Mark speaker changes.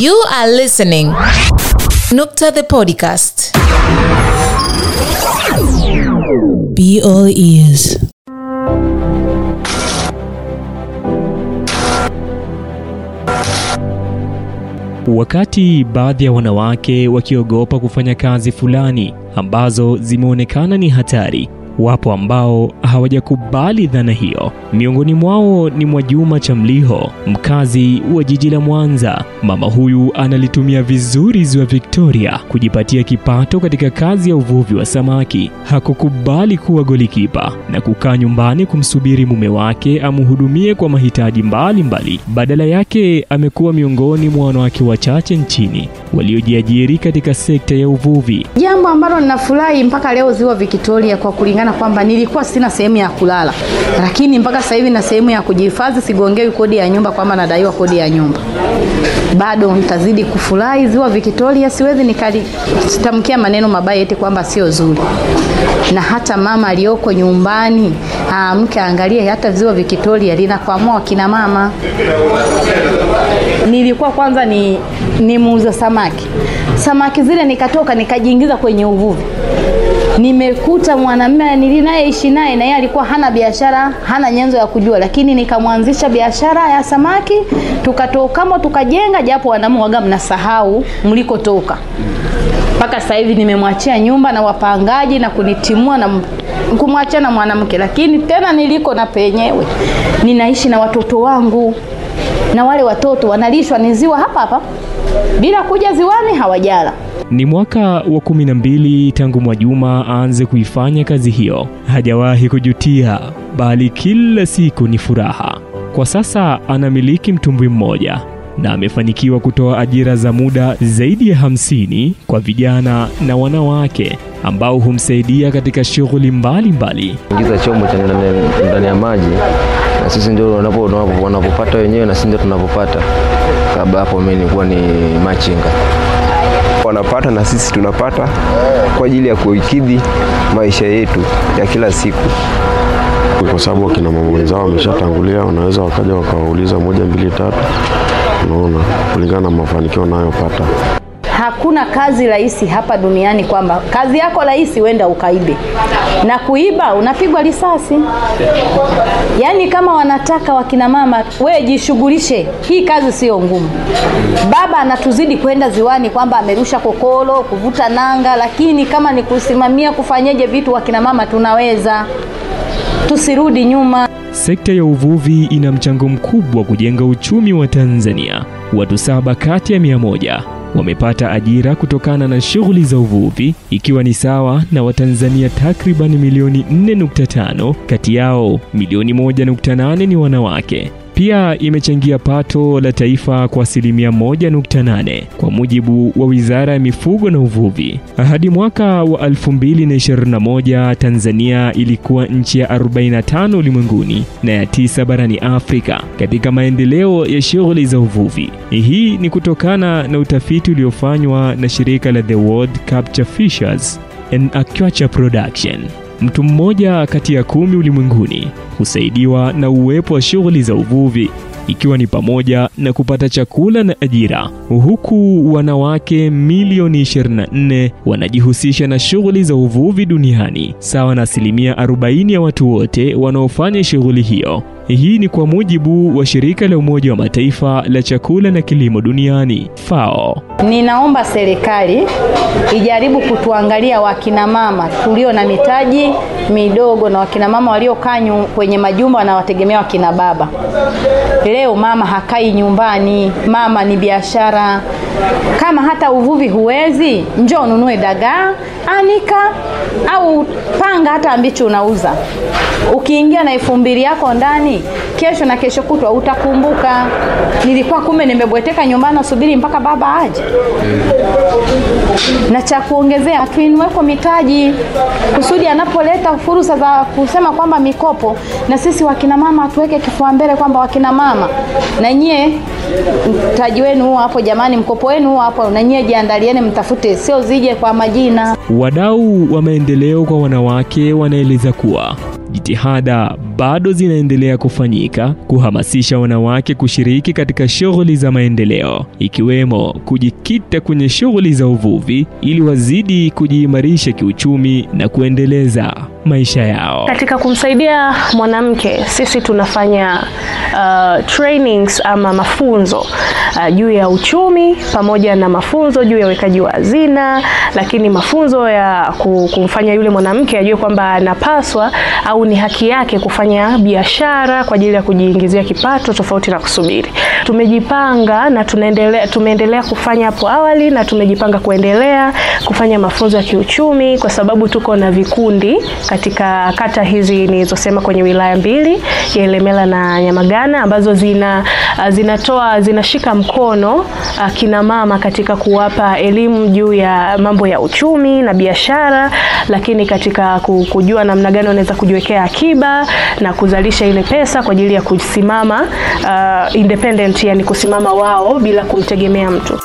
Speaker 1: You are listening Nukta the podcast.
Speaker 2: Be all ears.
Speaker 3: Wakati baadhi ya wanawake wakiogopa kufanya kazi fulani ambazo zimeonekana ni hatari, wapo ambao hawajakubali dhana hiyo. Miongoni mwao ni Mwajuma Chamliho, mkazi wa jiji la Mwanza. Mama huyu analitumia vizuri ziwa Victoria kujipatia kipato katika kazi ya uvuvi wa samaki. Hakukubali kuwa golikipa na kukaa nyumbani kumsubiri mume wake amhudumie kwa mahitaji mbalimbali. Badala yake amekuwa miongoni mwa wanawake wachache nchini waliojiajiri katika sekta ya uvuvi.
Speaker 4: Jambo ambalo ninafurahi mpaka leo ziwa Victoria kwa kulingana kwamba nilikuwa sina sehemu ya kulala, lakini mpaka sasa hivi na sehemu ya kujihifadhi, sigongewi kodi ya nyumba kwamba nadaiwa kodi ya nyumba. Bado nitazidi kufurahi ziwa Victoria, siwezi nikalitamkia maneno mabaya eti kwamba sio zuri. Na hata mama aliyoko nyumbani aamke aangalie, hata ziwa Victoria linakwamua wakina mama. Nilikuwa kwanza ni, ni samaki, samaki zile nikatoka nikajiingiza kwenye uvuvi nimekuta mwanamume nilinayeishi naye na yeye alikuwa hana biashara, hana nyenzo ya kujua, lakini nikamwanzisha biashara ya samaki, tukatokamo tukajenga, japo wanaume waga mnasahau mlikotoka. Mpaka sasa hivi nimemwachia nyumba na wapangaji na kunitimua na kumwachia na mwanamke, lakini tena niliko na penyewe. Ninaishi na watoto wangu, na wale watoto wanalishwa ni ziwa hapa hapa, bila kuja ziwani hawajala.
Speaker 3: Ni mwaka wa kumi na mbili tangu Mwajuma aanze kuifanya kazi hiyo. Hajawahi kujutia, bali kila siku ni furaha. Kwa sasa anamiliki mtumbwi mmoja na amefanikiwa kutoa ajira za muda zaidi ya hamsini kwa vijana na wanawake ambao humsaidia katika shughuli mbalimbali.
Speaker 5: ingiza chombo cha ndani ya maji na sisi ndio wanapo- wanapo- wanapopata wenyewe na sisi ndio tunapopata. Kabla hapo mimi nilikuwa ni machinga.
Speaker 6: Wanapata na sisi tunapata kwa ajili ya kuikidhi maisha yetu ya kila siku.
Speaker 7: kwa sababu wakina mama wenzao wameshatangulia, wanaweza wakaja wakawauliza moja mbili tatu, unaona, kulingana na mafanikio wanayopata.
Speaker 4: Hakuna kazi rahisi hapa duniani kwamba kazi yako rahisi wenda ukaibe, na kuiba unapigwa risasi. Yaani kama wanataka wakina mama, we jishughulishe, hii kazi sio ngumu. Baba anatuzidi kwenda ziwani kwamba amerusha kokolo, kuvuta nanga, lakini kama ni kusimamia kufanyeje vitu, wakina mama tunaweza, tusirudi nyuma.
Speaker 3: Sekta ya uvuvi ina mchango mkubwa kujenga uchumi wa Tanzania. Watu saba kati ya mia moja wamepata ajira kutokana na shughuli za uvuvi, ikiwa ni sawa na Watanzania takriban milioni 4.5, kati yao milioni 1.8 ni wanawake. Pia imechangia pato la taifa kwa asilimia 1.8 kwa mujibu wa Wizara ya Mifugo na Uvuvi. Hadi mwaka wa 2021 Tanzania ilikuwa nchi ya 45 ulimwenguni na ya tisa barani Afrika katika maendeleo ya shughuli za uvuvi. Hii ni kutokana na utafiti uliofanywa na shirika la The World Capture Fishers and Aquaculture Production. Mtu mmoja kati ya kumi ulimwenguni husaidiwa na uwepo wa shughuli za uvuvi ikiwa ni pamoja na kupata chakula na ajira, huku wanawake milioni 24 wanajihusisha na shughuli za uvuvi duniani, sawa na asilimia 40 ya watu wote wanaofanya shughuli hiyo. Hii ni kwa mujibu wa shirika la Umoja wa Mataifa la chakula na kilimo duniani FAO.
Speaker 4: Ninaomba serikali ijaribu kutuangalia wakina mama tulio na mitaji midogo na wakina mama waliokaa kwenye majumba wanawategemea wakina baba. Leo mama hakai nyumbani, mama ni biashara. Kama hata uvuvi huwezi, njoo ununue dagaa, anika au panga hata ambicho unauza. Ukiingia na elfu mbili yako ndani, kesho na kesho kutwa utakumbuka, nilikuwa kumbe nimebweteka nyumbani nasubiri mpaka baba aje. Na cha kuongezea, tuinuweko mitaji kusudi anapoleta fursa za kusema kwamba mikopo, na sisi wakina mama tuweke kifua mbele kwamba wakina mama na nyie mtaji wenu hapo, jamani, mkopo wenu hapa na nyie mtafute, sio zije kwa majina.
Speaker 3: Wadau wa maendeleo kwa wanawake wanaeleza kuwa jitihada bado zinaendelea kufanyika kuhamasisha wanawake kushiriki katika shughuli za maendeleo, ikiwemo kujikita kwenye shughuli za uvuvi ili wazidi kujiimarisha kiuchumi na kuendeleza maisha yao.
Speaker 8: Katika kumsaidia mwanamke, sisi tunafanya uh, trainings ama mafunzo uh, juu ya uchumi pamoja na mafunzo juu ya uwekaji wa hazina, lakini mafunzo ya kumfanya yule mwanamke ajue kwamba anapaswa au ni haki yake kufanya biashara kwa ajili ya kujiingizia kipato tofauti na kusubiri. Tumejipanga na tunaendelea, tumeendelea kufanya hapo awali na tumejipanga kuendelea kufanya mafunzo ya kiuchumi kwa sababu tuko na vikundi katika kata hizi nilizosema kwenye wilaya mbili ya Ilemela na Nyamagana ambazo zina zinatoa zinashika mkono uh, kina mama katika kuwapa elimu juu ya mambo ya uchumi na biashara, lakini katika kujua namna gani wanaweza kujiwekea akiba na kuzalisha ile pesa kwa ajili ya kusimama uh, independent, yani kusimama wao bila kumtegemea mtu.